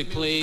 music, please.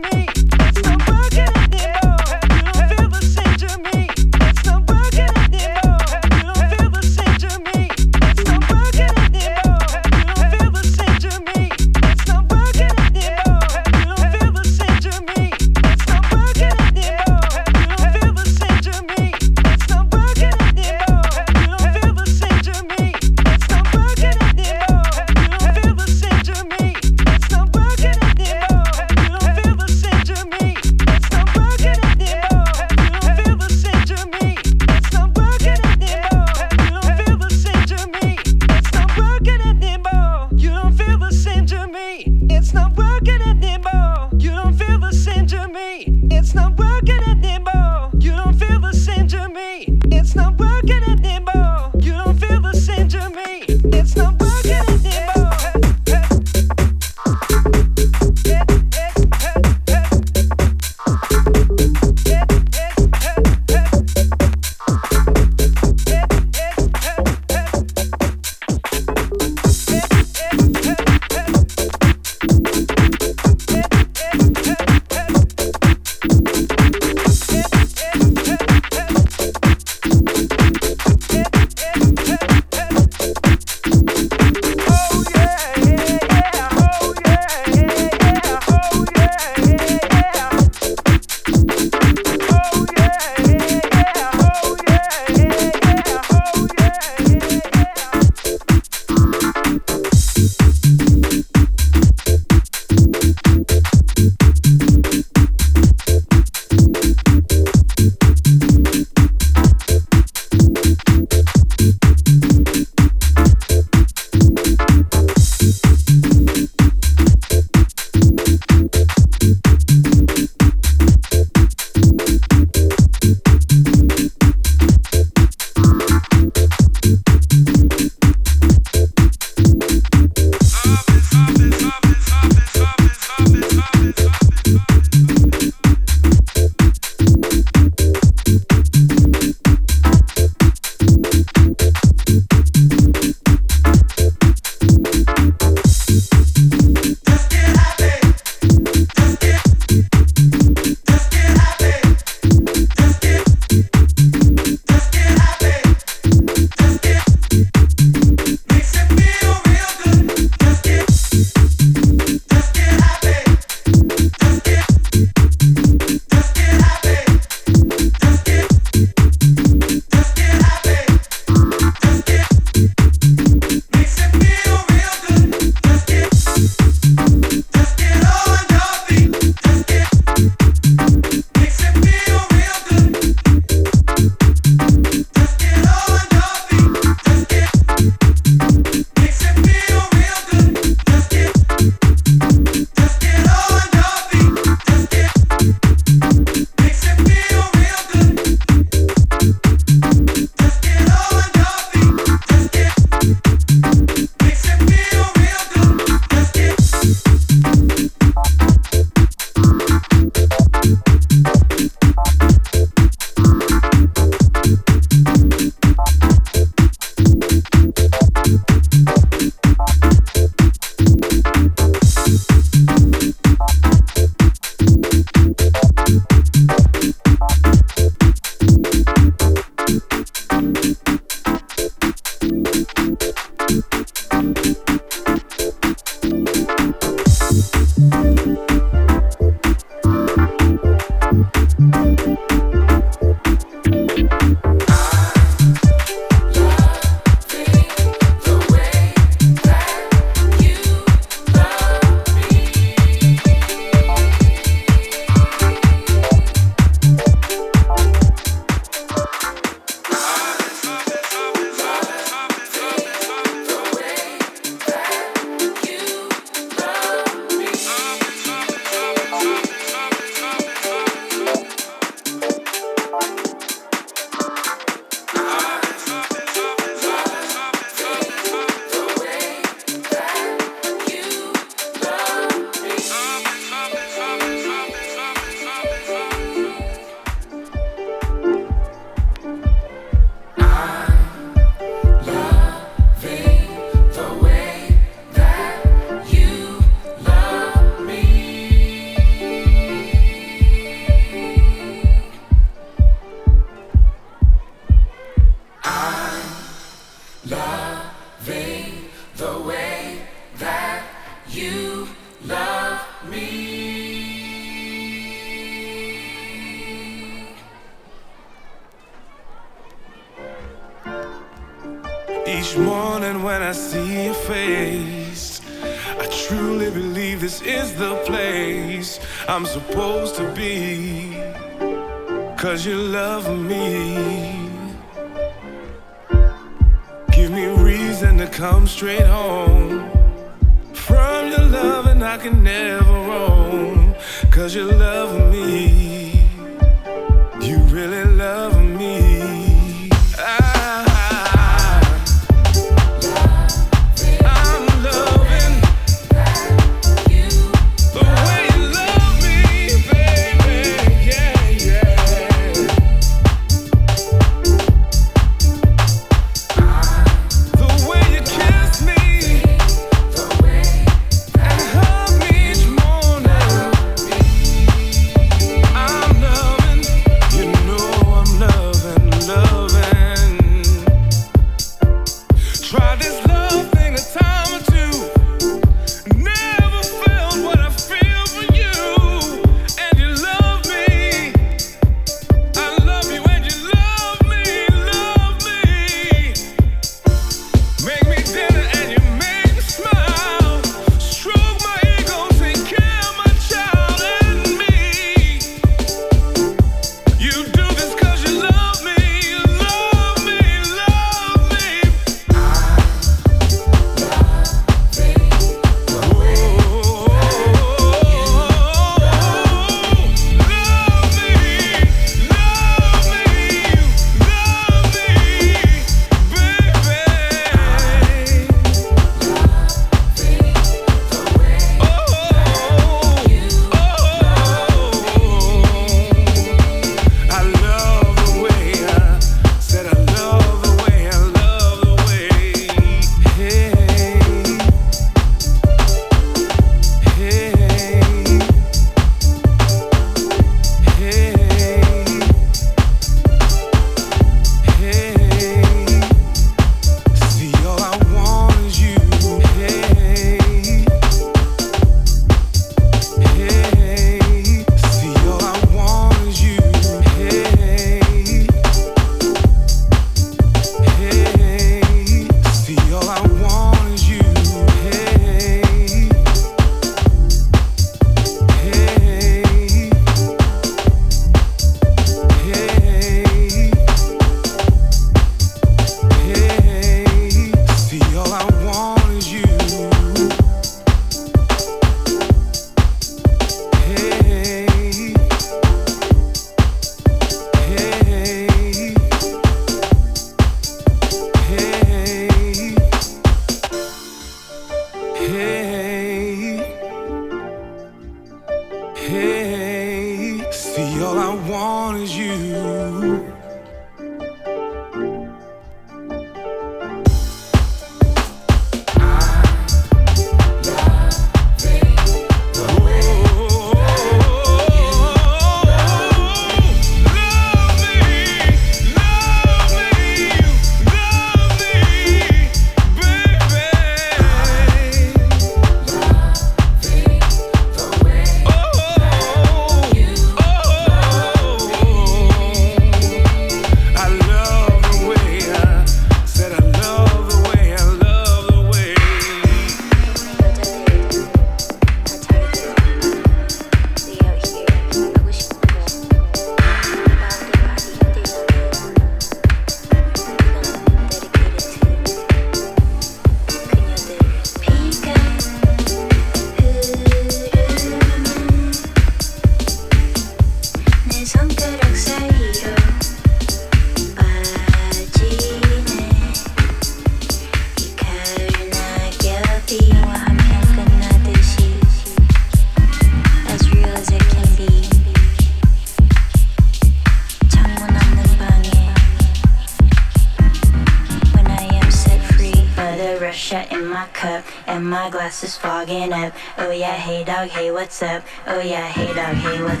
What's up? Oh yeah, hey dog, hey what's